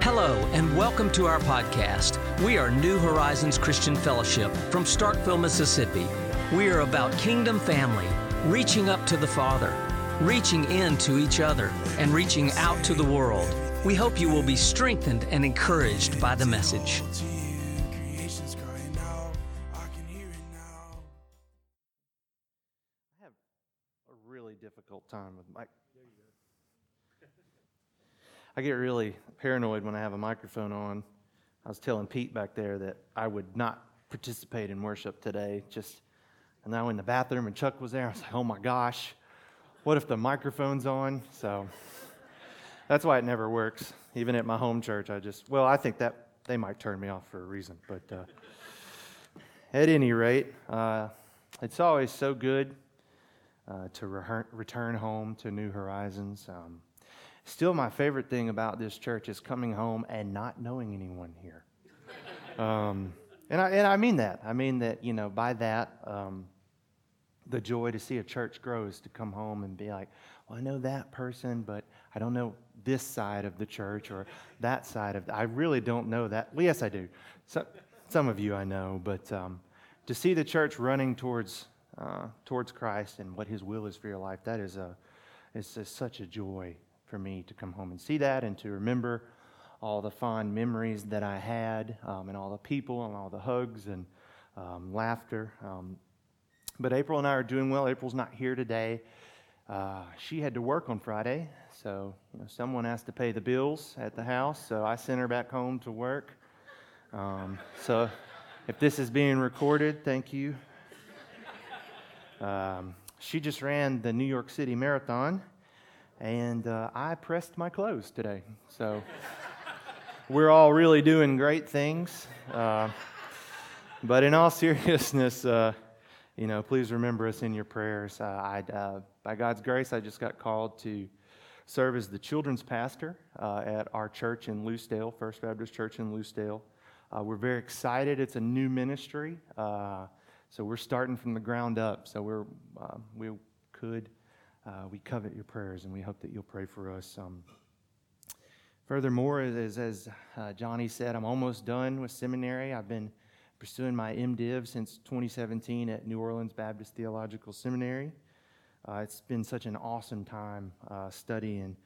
Hello, and welcome to our podcast. We are New Horizons Christian Fellowship from Starkville, Mississippi. We are about kingdom family, reaching up to the Father, reaching in to each other, and reaching out to the world. We hope you will be strengthened and encouraged by the message. I have a really difficult time with Mike. I get really paranoid when I have a microphone on. I was telling Pete back there that I would not participate in worship today. Just and now in the bathroom and Chuck was there. I was like, oh my gosh, what if the microphone's on? So that's why it never works. Even at my home church, I just well, I think that they might turn me off for a reason. But uh, at any rate, uh, it's always so good uh, to re- return home to New Horizons. Um, still, my favorite thing about this church is coming home and not knowing anyone here. um, and, I, and I mean that. I mean that, you know, by that, um, the joy to see a church grow is to come home and be like, well, I know that person, but I don't know this side of the church or that side of. The, I really don't know that. Well, yes, I do. So, some of you I know, but um, to see the church running towards uh, towards Christ and what His will is for your life, that is a it's such a joy for me to come home and see that and to remember all the fond memories that I had um, and all the people and all the hugs and um, laughter. Um, but April and I are doing well. April's not here today. Uh, she had to work on Friday, so you know, someone has to pay the bills at the house. So I sent her back home to work. Um, so if this is being recorded, thank you. Um, she just ran the New York City Marathon, and uh, I pressed my clothes today. So we're all really doing great things. Uh, but in all seriousness, uh, you know, please remember us in your prayers. Uh, I, uh, by God's grace, I just got called to serve as the children's pastor uh, at our church in Lucedale, First Baptist Church in Lucedale. we're very excited. It's a new ministry. So we're starting from the ground up. So we're, we could, uh, we covet your prayers, and we hope that you'll pray for us. Um, furthermore, as, as uh, Johnny said, I'm almost done with seminary. I've been pursuing my MDiv since 2017 at New Orleans Baptist Theological Seminary. Uh, it's been such an awesome time uh, studying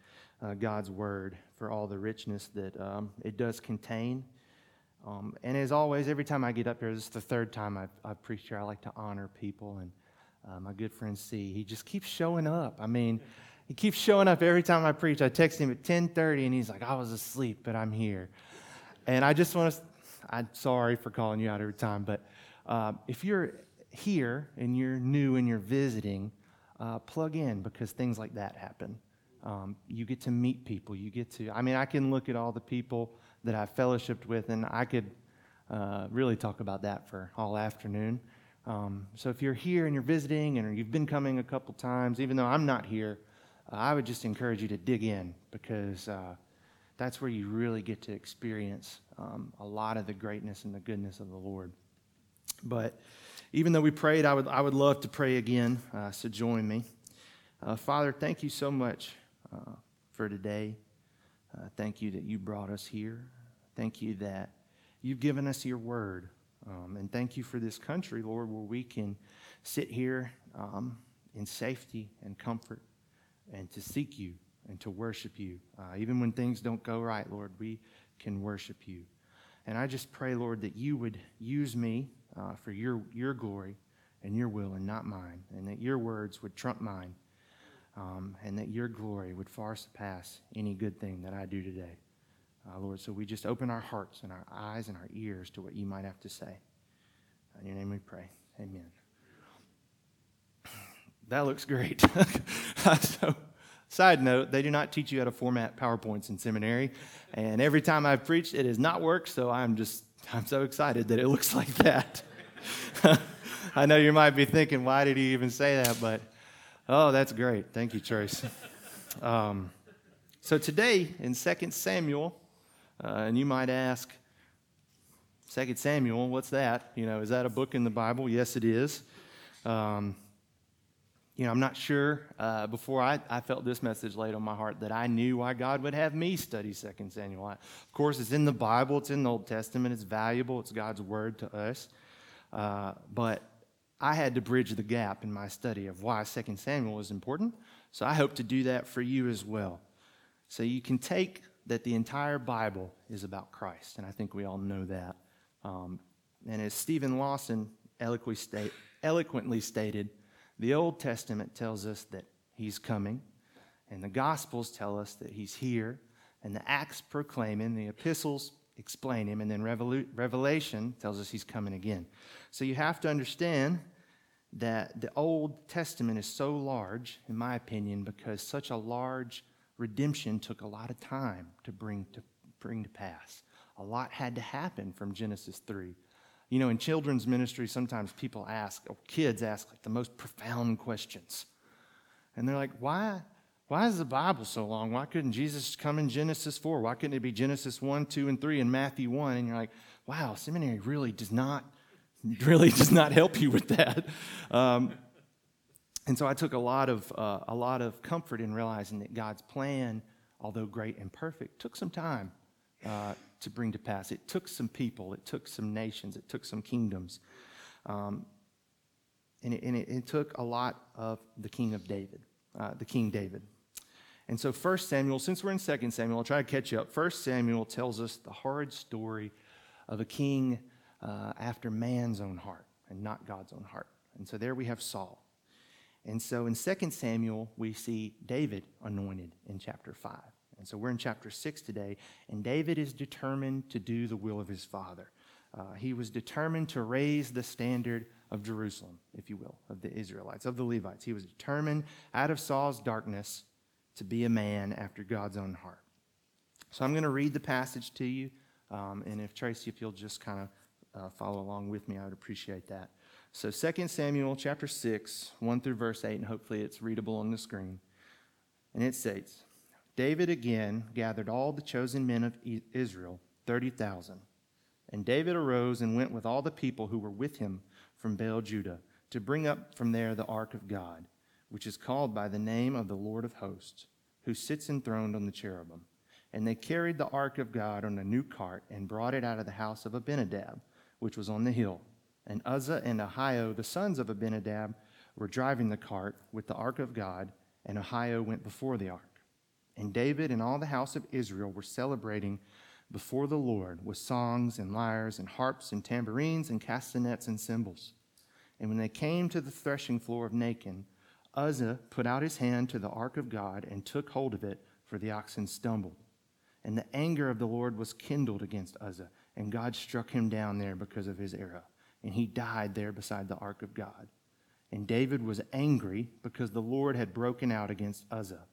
uh, God's Word for all the richness that um, it does contain. Um, and as always, every time I get up here, this is the third time I've, I've preached here, I like to honor people. And uh, my good friend C, he just keeps showing up. I mean, he keeps showing up every time I preach. I text him at 10:30, and he's like, "I was asleep, but I'm here." And I just want to, I'm sorry for calling you out every time, but uh, if you're here and you're new and you're visiting, uh, plug in because things like that happen. Um, you get to meet people. You get to, I mean, I can look at all the people that I've fellowshipped with, and I could uh, really talk about that for all afternoon. Um, so if you're here and you're visiting and you've been coming a couple times, even though I'm not here, uh, I would just encourage you to dig in because uh, that's where you really get to experience um, a lot of the greatness and the goodness of the Lord. But even though we prayed, I would, I would love to pray again, uh, so join me. Uh, Father, thank you so much uh, for today. thank you that you brought us here. Thank you that you've given us your word. Um, and thank you for this country, Lord, where we can sit here um, in safety and comfort and to seek you and to worship you. Uh, even when things don't go right, Lord, we can worship you. And I just pray, Lord, that you would use me uh, for your, your glory and your will and not mine, and that your words would trump mine, um, and that your glory would far surpass any good thing that I do today uh, Lord. So we just open our hearts and our eyes and our ears to what you might have to say. In your name we pray. Amen. That looks great. so, side note, they do not teach you how to format PowerPoints in seminary. And every time I've preached, it has not worked. So I'm just, I'm so excited that it looks like that. I know you might be thinking, why did he even say that? But, oh, that's great. Thank you, Trace. Um, so today in 2 Samuel, uh, and you might ask, Second Samuel, what's that? You know, is that a book in the Bible? Yes, it is. Um, you know, I'm not sure uh, before I, I felt this message laid on my heart that I knew why God would have me study 2 Samuel. I, of course, it's in the Bible, it's in the Old Testament, it's valuable, it's God's word to us. Uh, but I had to bridge the gap in my study of why 2 Samuel is important. So I hope to do that for you as well. So you can take that the entire Bible is about Christ, and I think we all know that. Um, and as Steven Lawson eloquently, state, eloquently stated, the Old Testament tells us that he's coming, and the Gospels tell us that he's here, and the Acts proclaim him, the epistles explain him, and then Revelation tells us he's coming again. So you have to understand that the Old Testament is so large, in my opinion, because such a large redemption took a lot of time to bring to, bring to pass. A lot had to happen from Genesis 3 you know, in children's ministry, sometimes people ask, or kids ask, like the most profound questions. And they're like, why, why is the Bible so long? Why couldn't Jesus come in Genesis 4? Why couldn't it be Genesis 1, 2, and 3 and Matthew 1? And you're like, wow, seminary really does not, really does not help you with that. Um, and so I took a lot of, uh, a lot of comfort in realizing that God's plan, although great and perfect, took some time uh, to bring to pass. It took some people, it took some nations, it took some kingdoms. Um, and, it, and it, it, took a lot of the king of David, uh, the King David. And so, 1 Samuel, since we're in 2 Samuel, I'll try to catch you up. 1 Samuel tells us the hard story of a king uh, after man's own heart and not God's own heart. And so, there we have Saul. And so, in 2 Samuel, we see David anointed in chapter 5. And so we're in chapter 6 today, and David is determined to do the will of his father. Uh, he was determined to raise the standard of Jerusalem, if you will, of the Israelites, of the Levites. He was determined out of Saul's darkness to be a man after God's own heart. So I'm going to read the passage to you, um, and if Tracy, if you'll just kind of uh, follow along with me, I would appreciate that. So 2 Samuel chapter 6, 1 through verse 8, and hopefully it's readable on the screen. And it states, David again gathered all the chosen men of Israel, 30,000. And David arose and went with all the people who were with him from Baal Judah to bring up from there the ark of God, which is called by the name of the Lord of hosts, who sits enthroned on the cherubim. And they carried the ark of God on a new cart and brought it out of the house of Abinadab, which was on the hill. And Uzzah and Ahio, the sons of Abinadab, were driving the cart with the ark of God, and Ahio went before the ark. And David and all the house of Israel were celebrating before the Lord with songs and lyres and harps and tambourines and castanets and cymbals. And when they came to the threshing floor of Nacon, Uzzah put out his hand to the ark of God and took hold of it, for the oxen stumbled. And the anger of the Lord was kindled against Uzzah, and God struck him down there because of his error. And he died there beside the ark of God. And David was angry because the Lord had broken out against Uzzah.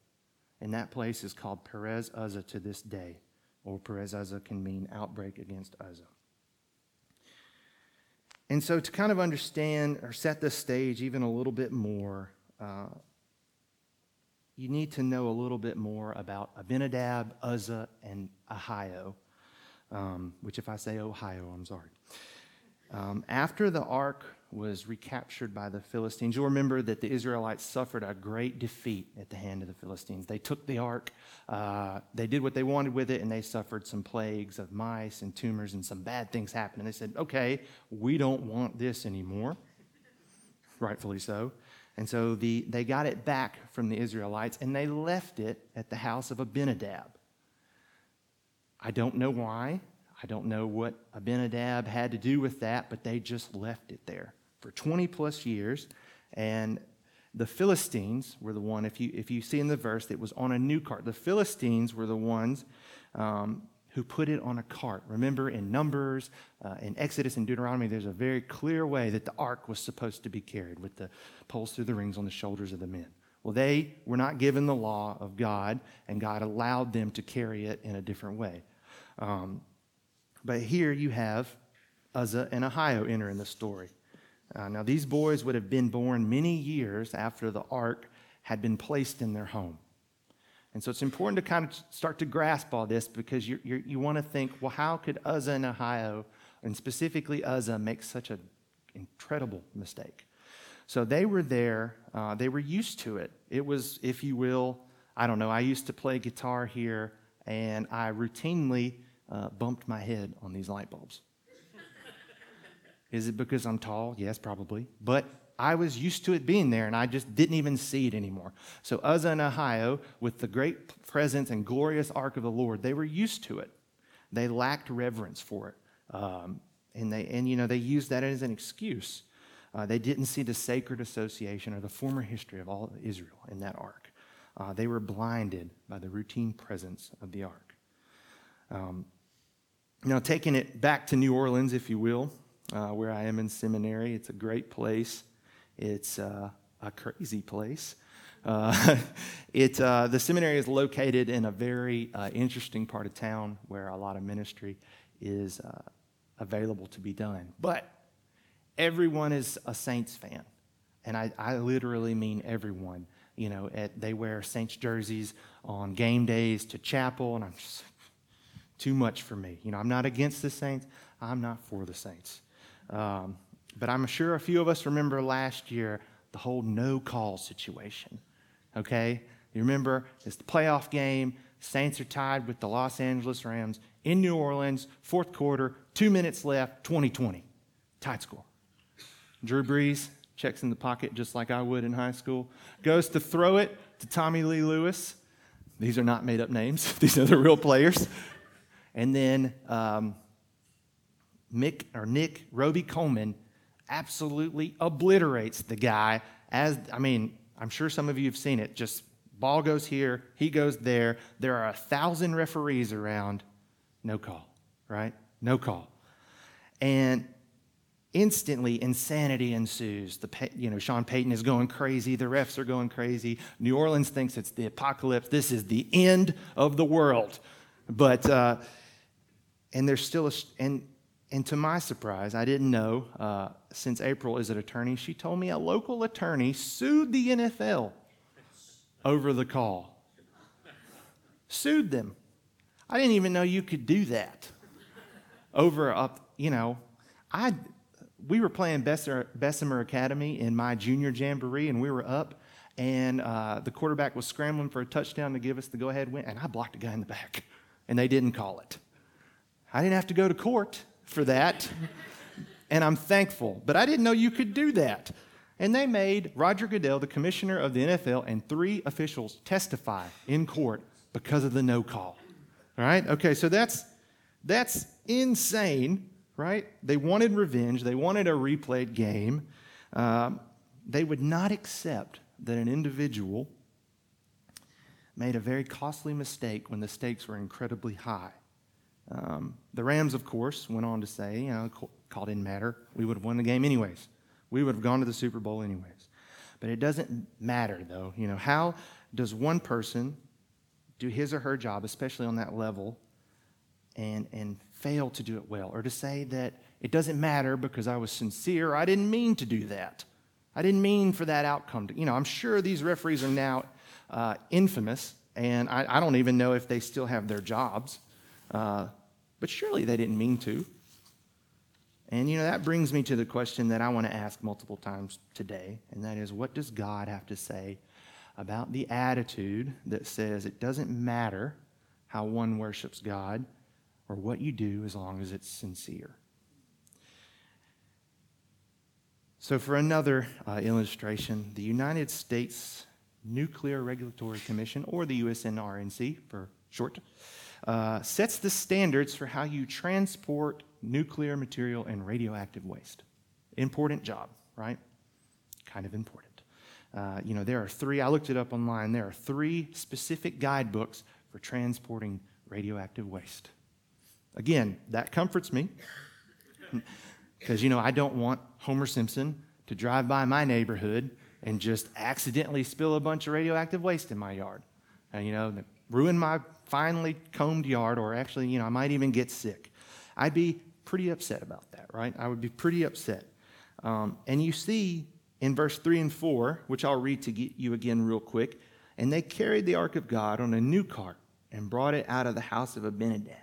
And that place is called Perez Uzzah to this day, or Perez Uzzah can mean outbreak against Uzzah. And so, to kind of understand or set the stage even a little bit more, uh, you need to know a little bit more about Abinadab, Uzzah, and Ohio, um, which, if I say Ohio, I'm sorry. Um, after the ark was recaptured by the Philistines. You'll remember that the Israelites suffered a great defeat at the hand of the Philistines. They took the ark, uh, they did what they wanted with it, and they suffered some plagues of mice and tumors, and some bad things happened. And they said, okay, we don't want this anymore. Rightfully so. And so the, they got it back from the Israelites, and they left it at the house of Abinadab. I don't know why. I don't know what Abinadab had to do with that, but they just left it there for 20 plus years. And the Philistines were the one, if you, if you see in the verse, it was on a new cart. The Philistines were the ones um, who put it on a cart. Remember in Numbers, uh, in Exodus, and Deuteronomy, there's a very clear way that the ark was supposed to be carried with the poles through the rings on the shoulders of the men. Well, they were not given the law of God, and God allowed them to carry it in a different way. Um, but here you have Uzzah and Ahio enter in the story. Uh, now, these boys would have been born many years after the ark had been placed in their home. And so it's important to kind of start to grasp all this because you you want to think, well, how could Uzzah and Ahio, and specifically Uzzah, make such an incredible mistake? So they were there, uh, they were used to it. It was, if you will, I don't know, I used to play guitar here, and I routinely uh, bumped my head on these light bulbs. Is it because I'm tall? Yes, probably. But I was used to it being there, and I just didn't even see it anymore. So Uzzah and Ohio, with the great presence and glorious ark of the Lord, they were used to it. They lacked reverence for it. Um, and, they, and, you know, they used that as an excuse. Uh, they didn't see the sacred association or the former history of all of Israel in that ark. Uh, they were blinded by the routine presence of the ark. Um, now, taking it back to New Orleans, if you will, uh, where I am in seminary, it's a great place. It's uh, a crazy place. Uh, it, uh, the seminary is located in a very uh, interesting part of town where a lot of ministry is uh, available to be done. But everyone is a Saints fan. And I, I literally mean everyone. You know, at, they wear Saints jerseys on game days to chapel, and I'm just too much for me. You know, I'm not against the Saints, I'm not for the Saints. Um, but I'm sure a few of us remember last year the whole no call situation. Okay? You remember it's the playoff game. Saints are tied with the Los Angeles Rams in New Orleans, fourth quarter, two minutes left, 2020. Tied score. Drew Brees checks in the pocket just like I would in high school, goes to throw it to Tommy Lee Lewis. These are not made up names, these are the real players. And then um, Mick or Nick Robey-Coleman absolutely obliterates the guy. As I mean, I'm sure some of you have seen it. Just ball goes here, he goes there. There are a thousand referees around. No call, right? No call. And instantly insanity ensues. The, you know, Sean Payton is going crazy. The refs are going crazy. New Orleans thinks it's the apocalypse. This is the end of the world. But, uh, and there's still a, and and to my surprise, I didn't know, uh, since April is an attorney, she told me a local attorney sued the NFL over the call. sued them. I didn't even know you could do that. Over up, you know, I we were playing Bessemer, Bessemer Academy in my junior jamboree, and we were up, and uh, the quarterback was scrambling for a touchdown to give us the go-ahead win, and I blocked a guy in the back, and they didn't call it. I didn't have to go to court for that. and I'm thankful. But I didn't know you could do that. And they made Roger Goodell, the commissioner of the NFL, and three officials testify in court because of the no call. All right? Okay, so that's that's insane, right? They wanted revenge. They wanted a replayed game. Um, they would not accept that an individual made a very costly mistake when the stakes were incredibly high. Um, the Rams, of course, went on to say, you know, call didn't matter. We would have won the game anyways. We would have gone to the Super Bowl anyways. But it doesn't matter, though. You know, how does one person do his or her job, especially on that level, and, and fail to do it well? Or to say that it doesn't matter because I was sincere, I didn't mean to do that. I didn't mean for that outcome. To, you know, I'm sure these referees are now uh, infamous, and I, I don't even know if they still have their jobs. Uh, but surely they didn't mean to. And you know, that brings me to the question that I want to ask multiple times today, and that is what does God have to say about the attitude that says it doesn't matter how one worships God or what you do as long as it's sincere? So, for another uh, illustration, the United States Nuclear Regulatory Commission, or the USNRNC for short, uh, sets the standards for how you transport nuclear material and radioactive waste. Important job, right? Kind of important. Uh, you know, there are three, I looked it up online, there are three specific guidebooks for transporting radioactive waste. Again, that comforts me because, you know, I don't want Homer Simpson to drive by my neighborhood and just accidentally spill a bunch of radioactive waste in my yard. And, you know, ruin my finely combed yard, or actually, you know, I might even get sick. I'd be pretty upset about that, right? I would be pretty upset. Um, and you see in verse 3 and 4, which I'll read to get you again real quick, and they carried the ark of God on a new cart and brought it out of the house of Abinadab,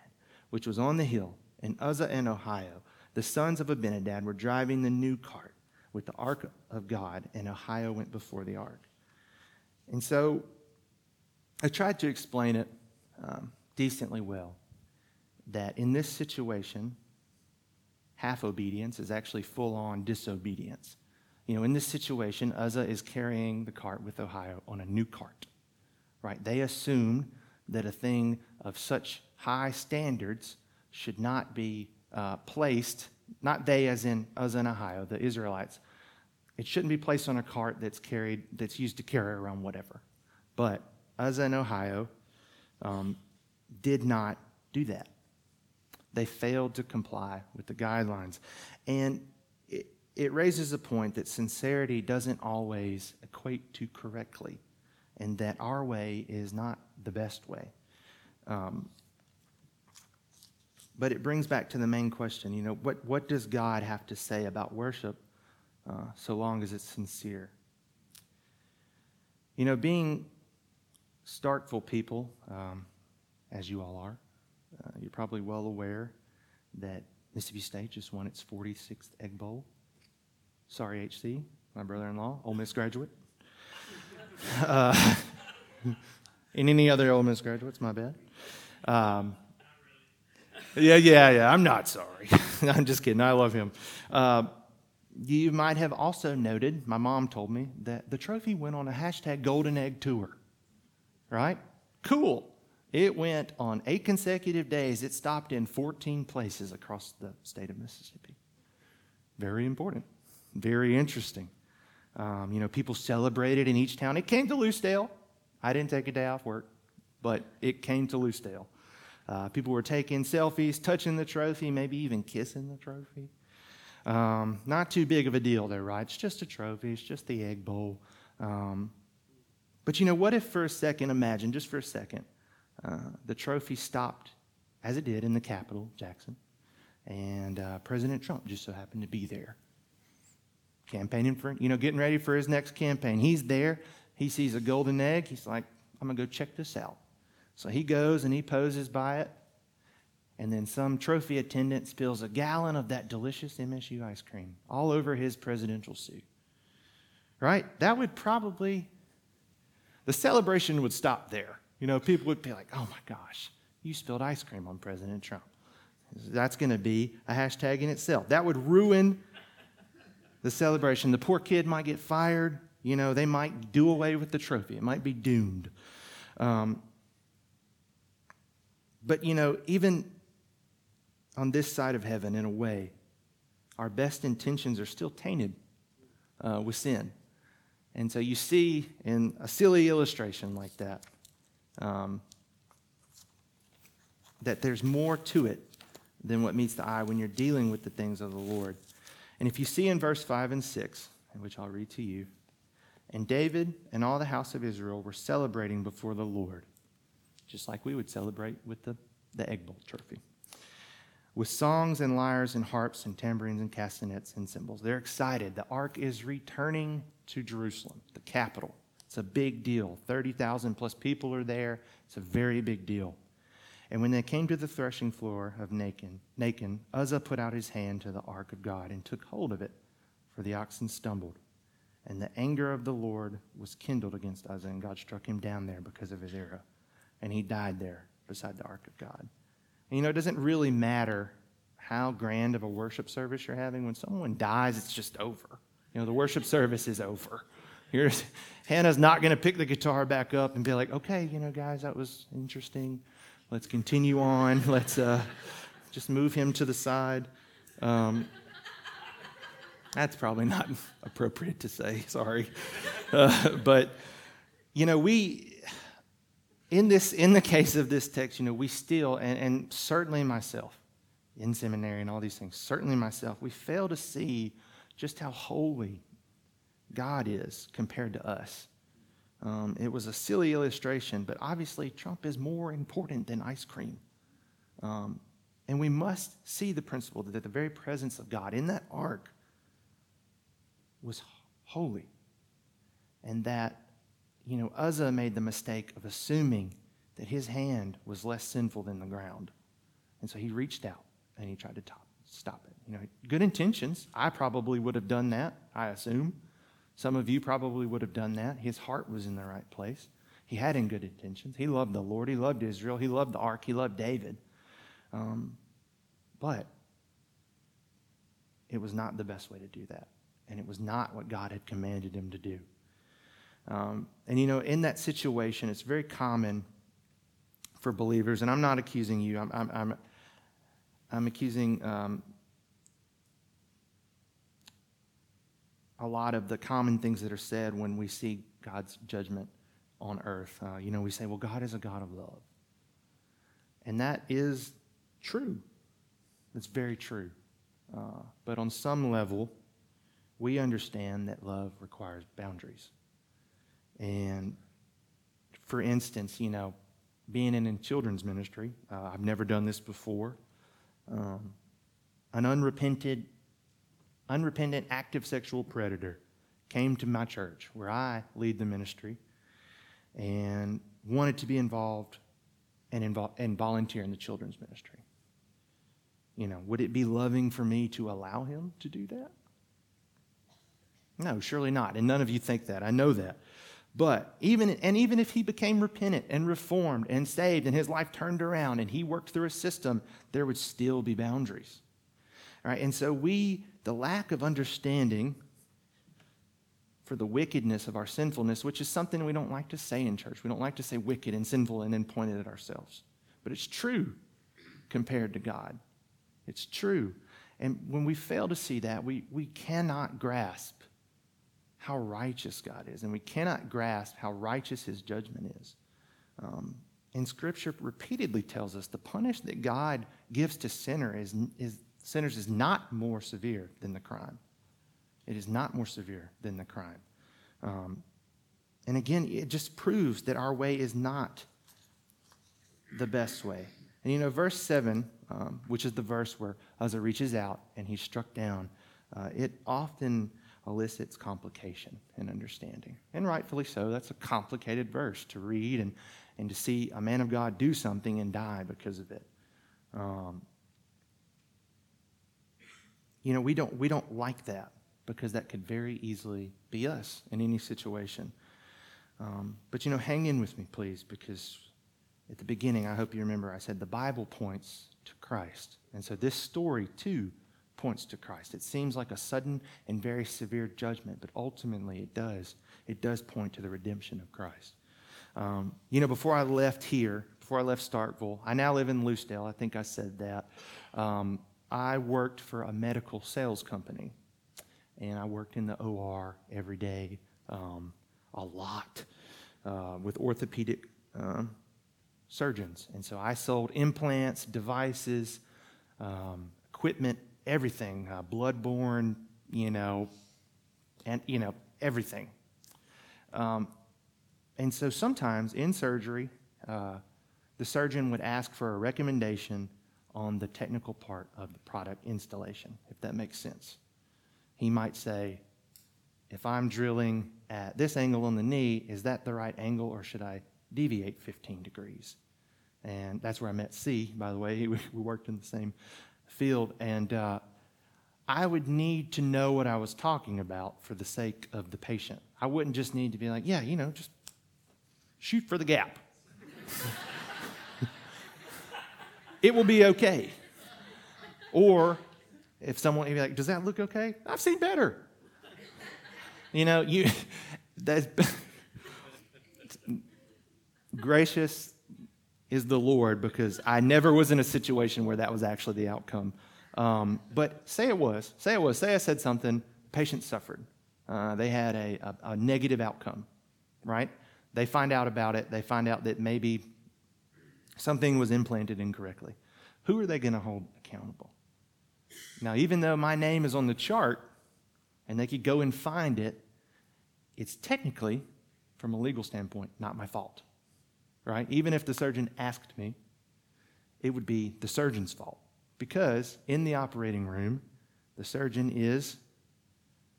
which was on the hill, in Uzzah and Ahio. The sons of Abinadab were driving the new cart. with the ark of God, and Ahio went before the ark. And so I tried to explain it um, decently well that in this situation, half obedience is actually full on disobedience. You know, in this situation, Uzzah is carrying the cart with Ohio on a new cart, right? They assume that a thing of such high standards should not be uh, placed, not they as in Uzzah and Ohio, the Israelites. It shouldn't be placed on a cart that's carried, that's used to carry around whatever. But Uzzah in Ohio, um, did not do that. They failed to comply with the guidelines. And it, it raises a point that sincerity doesn't always equate to correctly, and that our way is not the best way. Um, but it brings back to the main question you know, what, what does God have to say about worship uh, so long as it's sincere? You know, being Starkville people, um, as you all are, uh, you're probably well aware that Mississippi State just won its 46th Egg Bowl. Sorry, HC, my brother in law, Ole Miss graduate. Uh, and any other Ole Miss graduates, my bad. Um, yeah, yeah, yeah. I'm not sorry. I'm just kidding. I love him. Uh, you might have also noted, my mom told me, that the trophy went on a hashtag golden egg tour. Right? Cool. It went on eight consecutive days. It stopped in 14 places across the state of Mississippi. Very important. Very interesting. Um, you know, people celebrated in each town. It came to Lucedale. I didn't take a day off work, but it came to Lucedale. Uh, people were taking selfies, touching the trophy, maybe even kissing the trophy. Um, not too big of a deal, though, right? It's just a trophy, it's just the egg bowl. Um, but you know, what if for a second, imagine, just for a second, uh, the trophy stopped as it did in the Capitol, Jackson, and uh, President Trump just so happened to be there, campaigning for, you know, getting ready for his next campaign. He's there. He sees a golden egg. He's like, I'm to go check this out. So he goes and he poses by it, and then some trophy attendant spills a gallon of that delicious MSU ice cream all over his presidential suit. Right? That would probably, the celebration would stop there. You know, people would be like, oh my gosh, you spilled ice cream on President Trump. That's going to be a hashtag in itself. That would ruin the celebration. The poor kid might get fired. You know, they might do away with the trophy. It might be doomed. Um, but, you know, even on this side of heaven, in a way, our best intentions are still tainted uh, with sin. And so you see in a silly illustration like that, um, that there's more to it than what meets the eye when you're dealing with the things of the Lord. And if you see in verse 5 and 6, which I'll read to you, and David and all the house of Israel were celebrating before the Lord, just like we would celebrate with the, the egg bowl trophy, with songs and lyres and harps and tambourines and castanets and cymbals. They're excited. The ark is returning to Jerusalem, the capital. It's a big deal. 30,000 plus people are there. It's a very big deal. And when they came to the threshing floor of Nacon, Nacon, Uzzah put out his hand to the ark of God and took hold of it, for the oxen stumbled. And the anger of the Lord was kindled against Uzzah, and God struck him down there because of his arrow. And he died there beside the ark of God. And you know, it doesn't really matter how grand of a worship service you're having. When someone dies, it's just over. You know, the worship service is over. Hannah's not going to pick the guitar back up and be like, okay, you know, guys, that was interesting. Let's continue on. Let's uh, just move him to the side. Um, that's probably not appropriate to say, sorry. Uh, but, you know, we, in, this, in the case of this text, you know, we still, and, and certainly myself in seminary and all these things, certainly myself, we fail to see just how holy God is compared to us. Um, it was a silly illustration, but obviously Trump is more important than ice cream. Um, and we must see the principle that the very presence of God in that ark was holy. And that, you know, Uzzah made the mistake of assuming that his hand was less sinful than the ground. And so he reached out and he tried to top stop it. You know, good intentions. I probably would have done that, I assume. Some of you probably would have done that. His heart was in the right place. He had in good intentions. He loved the Lord. He loved Israel. He loved the ark. He loved David. Um, but it was not the best way to do that. And it was not what God had commanded him to do. Um, and you know, in that situation, it's very common for believers, and I'm not accusing you, I'm, I'm, I'm, I'm accusing um, a lot of the common things that are said when we see God's judgment on earth. Uh, you know, we say, well, God is a God of love. And that is true. It's very true. Uh, but on some level, we understand that love requires boundaries. And for instance, you know, being in, in children's ministry, uh, I've never done this before. Um, an unrepented, unrepentant active sexual predator came to my church where I lead the ministry and wanted to be involved and, involve, and volunteer in the children's ministry. You know, would it be loving for me to allow him to do that? No, surely not. And none of you think that. I know that. But even and even if he became repentant and reformed and saved and his life turned around and he worked through a system, there would still be boundaries. All right, and so we, the lack of understanding for the wickedness of our sinfulness, which is something we don't like to say in church. We don't like to say wicked and sinful and then point it at ourselves. But it's true compared to God. It's true. And when we fail to see that, we, we cannot grasp how righteous God is, and we cannot grasp how righteous his judgment is. Um, and Scripture repeatedly tells us the punishment that God gives to sinner is, is, sinners is not more severe than the crime. It is not more severe than the crime. Um, and again, it just proves that our way is not the best way. And you know, verse 7, um, which is the verse where Uzzah reaches out and he's struck down, uh, it often elicits complication and understanding. And rightfully so. That's a complicated verse to read and, and to see a man of God do something and die because of it. Um, you know, we don't, we don't like that because that could very easily be us in any situation. Um, but, you know, hang in with me, please, because at the beginning, I hope you remember, I said the Bible points to Christ. And so this story, too, points to Christ. It seems like a sudden and very severe judgment, but ultimately it does. It does point to the redemption of Christ. Um, you know, before I left here, before I left Starkville, I now live in Lucedale. I think I said that. Um, I worked for a medical sales company, and I worked in the OR every day, um, a lot, uh, with orthopedic um, surgeons. And so I sold implants, devices, um, equipment everything, uh, bloodborne, you know, and, you know, everything. Um, and so sometimes in surgery, uh, the surgeon would ask for a recommendation on the technical part of the product installation, if that makes sense. He might say, if I'm drilling at this angle on the knee, is that the right angle or should I deviate 15 degrees? And that's where I met C, by the way. We, we worked in the same field, and uh, I would need to know what I was talking about for the sake of the patient. I wouldn't just need to be like, yeah, you know, just shoot for the gap. it will be okay. Or if someone would be like, does that look okay? I've seen better. You know, you that's gracious is the Lord because I never was in a situation where that was actually the outcome. Um, but say it was, say it was, say I said something, patient suffered. Uh, they had a, a, a negative outcome, right? They find out about it, they find out that maybe something was implanted incorrectly. Who are they going to hold accountable? Now, even though my name is on the chart and they could go and find it, it's technically, from a legal standpoint, not my fault right? Even if the surgeon asked me, it would be the surgeon's fault. Because in the operating room, the surgeon is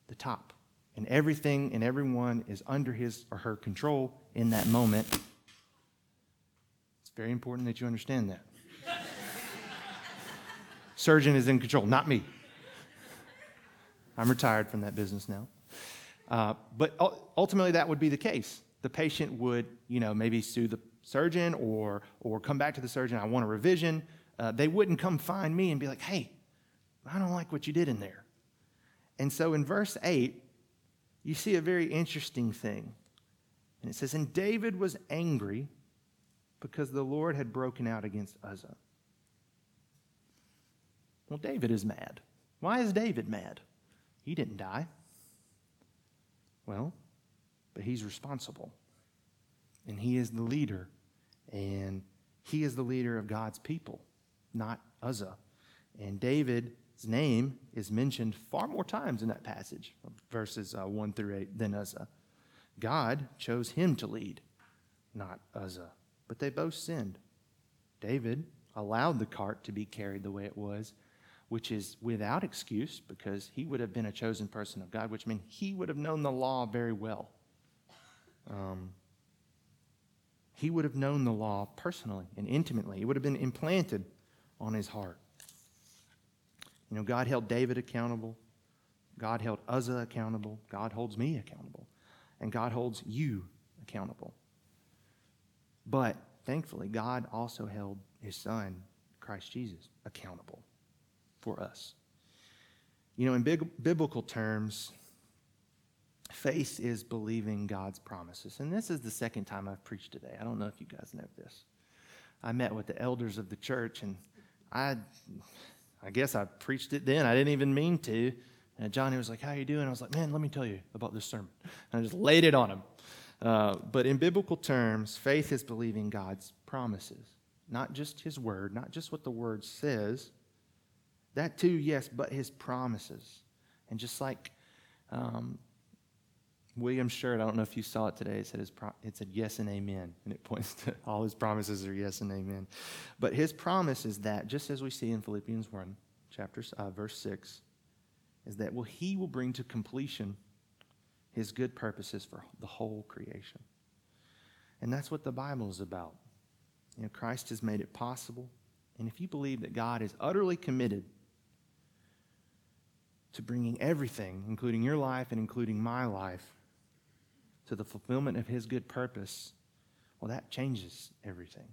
the top. And everything and everyone is under his or her control in that moment. It's very important that you understand that. surgeon is in control, not me. I'm retired from that business now. Uh, but ultimately, that would be the case. The patient would, you know, maybe sue the surgeon or, or come back to the surgeon, I want a revision. Uh, they wouldn't come find me and be like, hey, I don't like what you did in there. And so in verse 8, you see a very interesting thing. And it says, And David was angry because the Lord had broken out against Uzzah. Well, David is mad. Why is David mad? He didn't die. Well, but he's responsible. And he is the leader. And he is the leader of God's people, not Uzzah. And David's name is mentioned far more times in that passage, verses uh, 1 through 8, than Uzzah. God chose him to lead, not Uzzah. But they both sinned. David allowed the cart to be carried the way it was, which is without excuse because he would have been a chosen person of God, which means he would have known the law very well. Um, he would have known the law personally and intimately. It would have been implanted on his heart. You know, God held David accountable. God held Uzzah accountable. God holds me accountable. And God holds you accountable. But thankfully, God also held his son, Christ Jesus, accountable for us. You know, in big, biblical terms, faith is believing God's promises. And this is the second time I've preached today. I don't know if you guys know this. I met with the elders of the church, and I, I guess I preached it then. I didn't even mean to. And Johnny was like, "How are you doing?" I was like, "Man, let me tell you about this sermon." And I just laid it on him. Uh, but in biblical terms, faith is believing God's promises, not just His word, not just what the word says. That too, yes, but His promises. And just like um, William's shirt, I don't know if you saw it today, it said, his pro- it said yes and amen. And it points to all his promises are yes and amen. But his promise is that, just as we see in Philippians 1, chapter, uh, verse 6, is that well, he will bring to completion his good purposes for the whole creation. And that's what the Bible is about. You know, Christ has made it possible. And if you believe that God is utterly committed to bringing everything, including your life and including my life, to the fulfillment of his good purpose, well, that changes everything.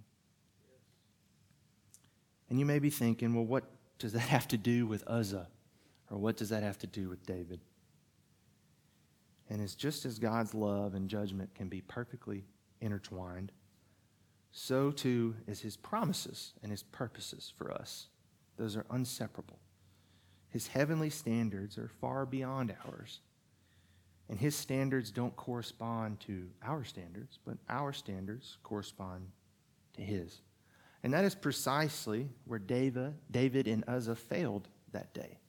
And you may be thinking, well, what does that have to do with Uzzah? Or what does that have to do with David? And it's just as God's love and judgment can be perfectly intertwined, so too is his promises and his purposes for us. Those are inseparable. His heavenly standards are far beyond ours. And his standards don't correspond to our standards, but our standards correspond to his. And that is precisely where David, David and Uzzah failed that day.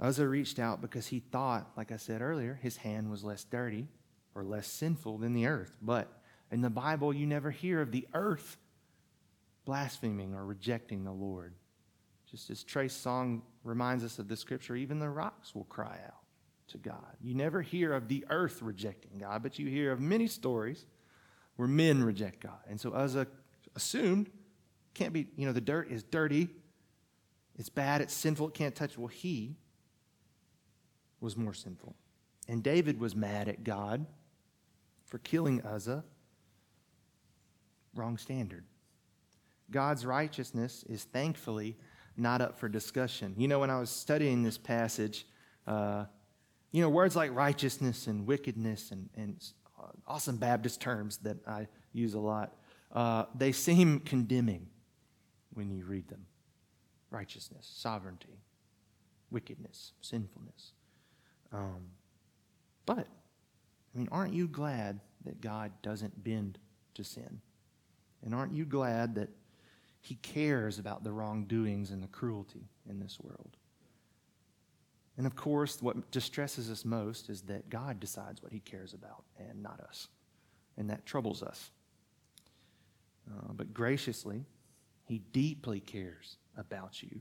Uzzah reached out because he thought, like I said earlier, his hand was less dirty or less sinful than the earth. But in the Bible, you never hear of the earth blaspheming or rejecting the Lord. Just as Trey's song reminds us of the scripture, even the rocks will cry out to God. You never hear of the earth rejecting God, but you hear of many stories where men reject God. And so Uzzah assumed, can't be, you know, the dirt is dirty, it's bad, it's sinful, it can't touch. Well, he was more sinful. And David was mad at God for killing Uzzah. Wrong standard. God's righteousness is thankfully not up for discussion. You know, when I was studying this passage, uh, you know, words like righteousness and wickedness and, and awesome Baptist terms that I use a lot, uh, they seem condemning when you read them righteousness, sovereignty, wickedness, sinfulness. Um, but, I mean, aren't you glad that God doesn't bend to sin? And aren't you glad that He cares about the wrongdoings and the cruelty in this world? And of course, what distresses us most is that God decides what He cares about and not us. And that troubles us. Uh, but graciously, He deeply cares about you.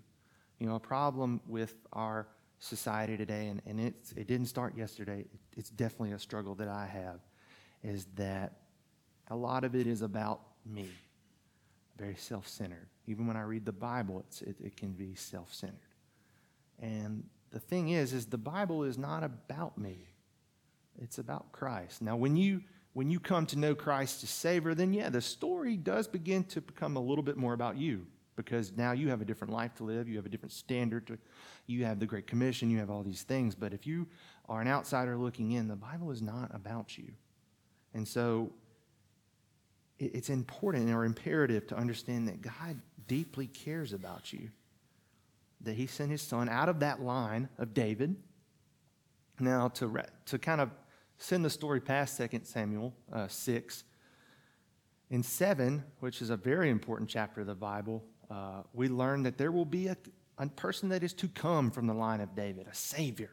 You know, a problem with our society today, and, and it's, it didn't start yesterday, it's definitely a struggle that I have, is that a lot of it is about me, very self centered. Even when I read the Bible, it, it can be self centered. And the thing is, is the Bible is not about me. It's about Christ. Now, when you when you come to know Christ as Savior, then yeah, the story does begin to become a little bit more about you because now you have a different life to live, you have a different standard to, you have the Great Commission, you have all these things. But if you are an outsider looking in, the Bible is not about you. And so it's important or imperative to understand that God deeply cares about you. That He sent His Son out of that line of David. Now, to, to kind of send the story past 2 Samuel uh, 6, in 7, which is a very important chapter of the Bible, uh, we learn that there will be a, a person that is to come from the line of David, a Savior.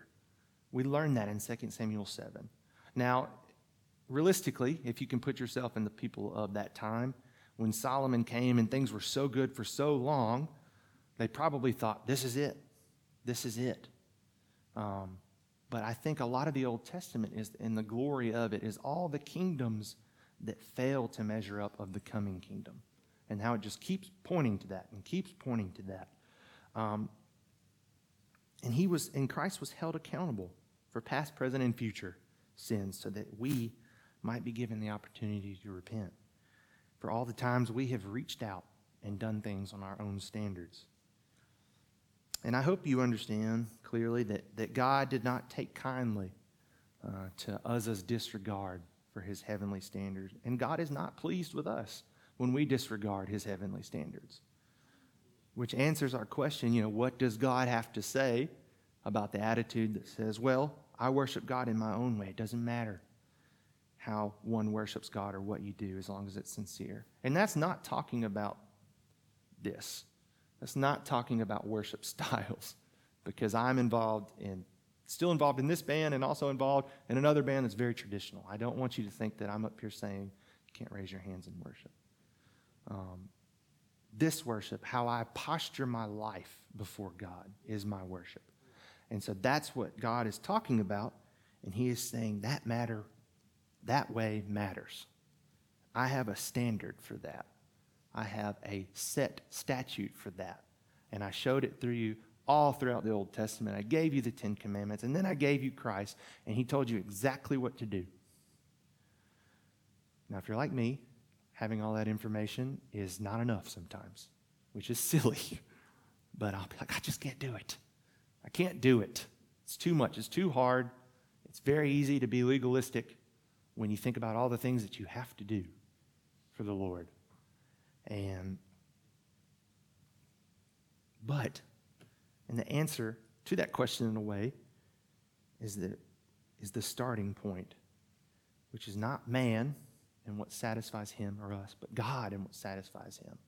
We learn that in 2 Samuel 7. Now, realistically, if you can put yourself in the people of that time, when Solomon came and things were so good for so long, they probably thought, this is it. This is it. Um, but I think a lot of the Old Testament is, and the glory of it, is all the kingdoms that fail to measure up of the coming kingdom. And how it just keeps pointing to that and keeps pointing to that. Um, and he was, and Christ was held accountable for past, present, and future sins so that we might be given the opportunity to repent for all the times we have reached out and done things on our own standards. And I hope you understand clearly that, that God did not take kindly uh, to Uzzah's disregard for his heavenly standards. And God is not pleased with us when we disregard his heavenly standards. Which answers our question, you know, what does God have to say about the attitude that says, well, I worship God in my own way. It doesn't matter how one worships God or what you do as long as it's sincere. And that's not talking about this. That's not talking about worship styles because I'm involved in still involved in this band and also involved in another band that's very traditional. I don't want you to think that I'm up here saying you can't raise your hands in worship. Um, this worship, how I posture my life before God, is my worship. And so that's what God is talking about. And He is saying that matter, that way matters. I have a standard for that. I have a set statute for that. And I showed it through you all throughout the Old Testament. I gave you the Ten Commandments, and then I gave you Christ, and He told you exactly what to do. Now, if you're like me, having all that information is not enough sometimes, which is silly. But I'll be like, I just can't do it. I can't do it. It's too much. It's too hard. It's very easy to be legalistic when you think about all the things that you have to do for the Lord. And but and the answer to that question in a way is the, is the starting point, which is not man and what satisfies him or us, but God and what satisfies him.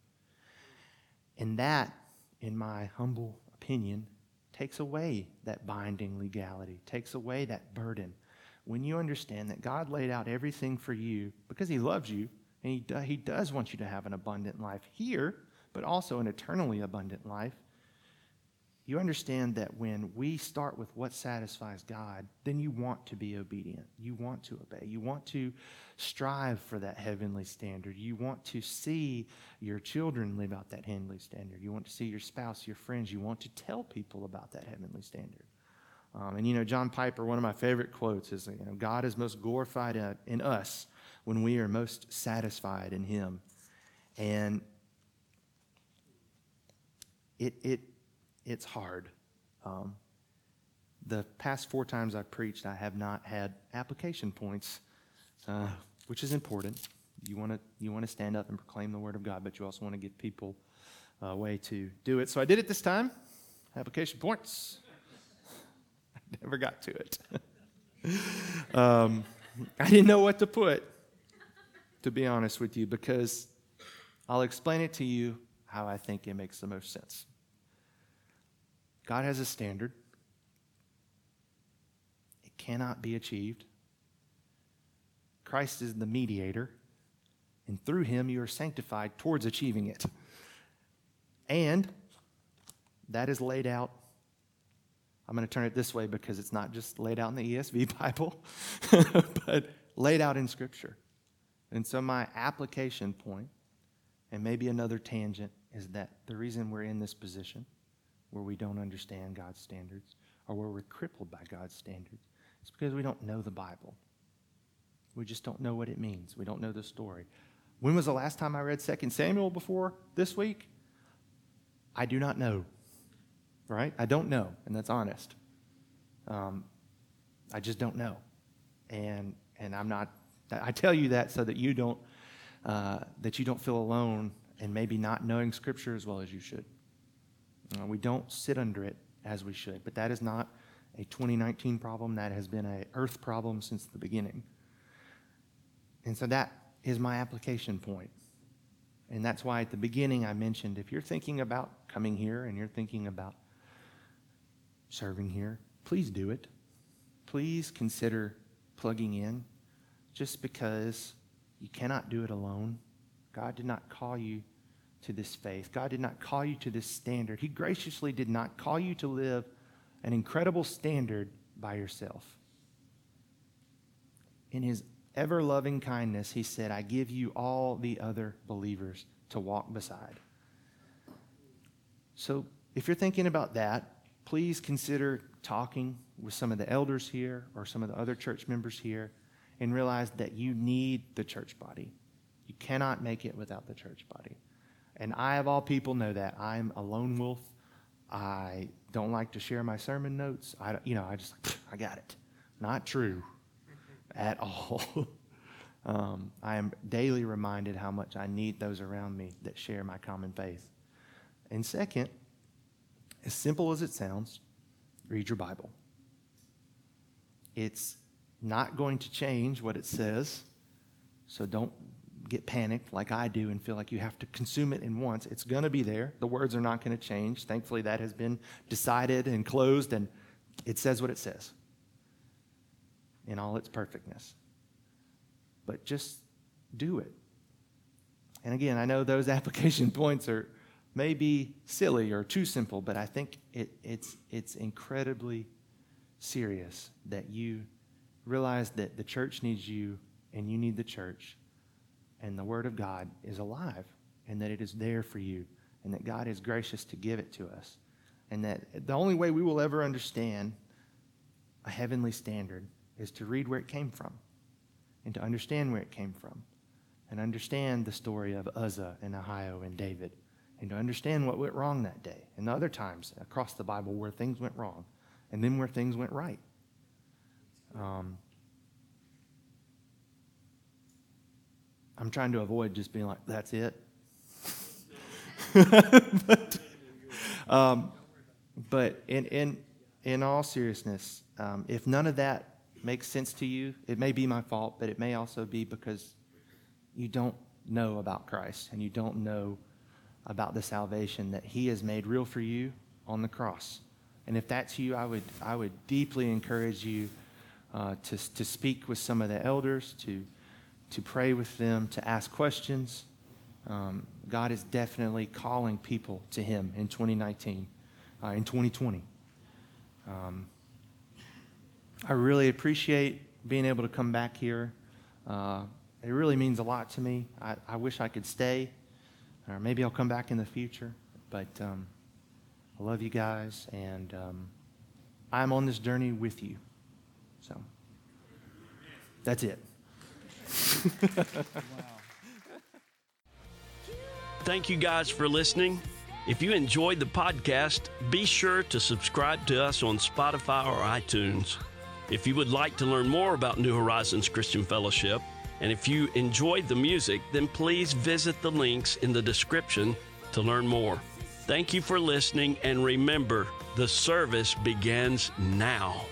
And that, in my humble opinion, takes away that binding legality, takes away that burden. When you understand that God laid out everything for you because he loves you and he, do, he does want you to have an abundant life here, but also an eternally abundant life, you understand that when we start with what satisfies God, then you want to be obedient. You want to obey. You want to strive for that heavenly standard. You want to see your children live out that heavenly standard. You want to see your spouse, your friends. You want to tell people about that heavenly standard. Um, and you know, John Piper, one of my favorite quotes is, you know, God is most glorified in us when we are most satisfied in Him. And it, it it's hard. Um, the past four times I've preached, I have not had application points, uh, which is important. You want to you want to stand up and proclaim the word of God, but you also want to give people a way to do it. So I did it this time. Application points. I never got to it. um, I didn't know what to put, to be honest with you, because I'll explain it to you how I think it makes the most sense. God has a standard, it cannot be achieved. Christ is the mediator, and through him you are sanctified towards achieving it. And that is laid out. I'm going to turn it this way because it's not just laid out in the ESV Bible, but laid out in Scripture. And so, my application point, and maybe another tangent is that the reason we're in this position where we don't understand God's standards or where we're crippled by God's standards is because we don't know the Bible. We just don't know what it means. We don't know the story. When was the last time I read 2 Samuel before this week? I do not know. Right? I don't know, and that's honest. Um, I just don't know. And, and I'm not, I tell you that so that you don't, uh, that you don't feel alone and maybe not knowing Scripture as well as you should. Uh, we don't sit under it as we should, but that is not a 2019 problem. That has been an earth problem since the beginning. And so that is my application point. And that's why at the beginning I mentioned if you're thinking about coming here and you're thinking about serving here, please do it. Please consider plugging in just because you cannot do it alone. God did not call you to this faith. God did not call you to this standard. He graciously did not call you to live an incredible standard by yourself. In His ever loving kindness, He said, I give you all the other believers to walk beside. So if you're thinking about that, please consider talking with some of the elders here or some of the other church members here and realize that you need the church body. You cannot make it without the church body. And I, of all people, know that. I'm a lone wolf. I don't like to share my sermon notes. I, you know, I just, I got it. Not true at all. um, I am daily reminded how much I need those around me that share my common faith. And second, as simple as it sounds, read your Bible. It's not going to change what it says, so don't get panicked like I do and feel like you have to consume it in once. It's going to be there. The words are not going to change. Thankfully, that has been decided and closed, and it says what it says in all its perfectness. But just do it. And again, I know those application points are maybe silly or too simple, but I think it, it's, it's incredibly serious that you realize that the church needs you and you need the church and the Word of God is alive and that it is there for you and that God is gracious to give it to us. And that the only way we will ever understand a heavenly standard is to read where it came from and to understand where it came from and understand the story of Uzzah and Ahio and David and to understand what went wrong that day and the other times across the Bible where things went wrong and then where things went right. Um, I'm trying to avoid just being like, that's it. but, um, but in, in, in all seriousness, um, if none of that makes sense to you, it may be my fault, but it may also be because you don't know about Christ and you don't know about the salvation that He has made real for you on the cross. And if that's you, I would, I would deeply encourage you uh, to, to speak with some of the elders, to to pray with them, to ask questions. Um, God is definitely calling people to Him in 2019, uh, in 2020. Um, I really appreciate being able to come back here. Uh, it really means a lot to me. I, I, wish I could stay, or maybe I'll come back in the future. But um, I love you guys, and um, I'm on this journey with you. So that's it. Thank you guys for listening. If you enjoyed the podcast, be sure to subscribe to us on Spotify or iTunes. If you would like to learn more about New Horizons Christian Fellowship, and if you enjoyed the music, then please visit the links in the description to learn more. Thank you for listening, and remember, the service begins now.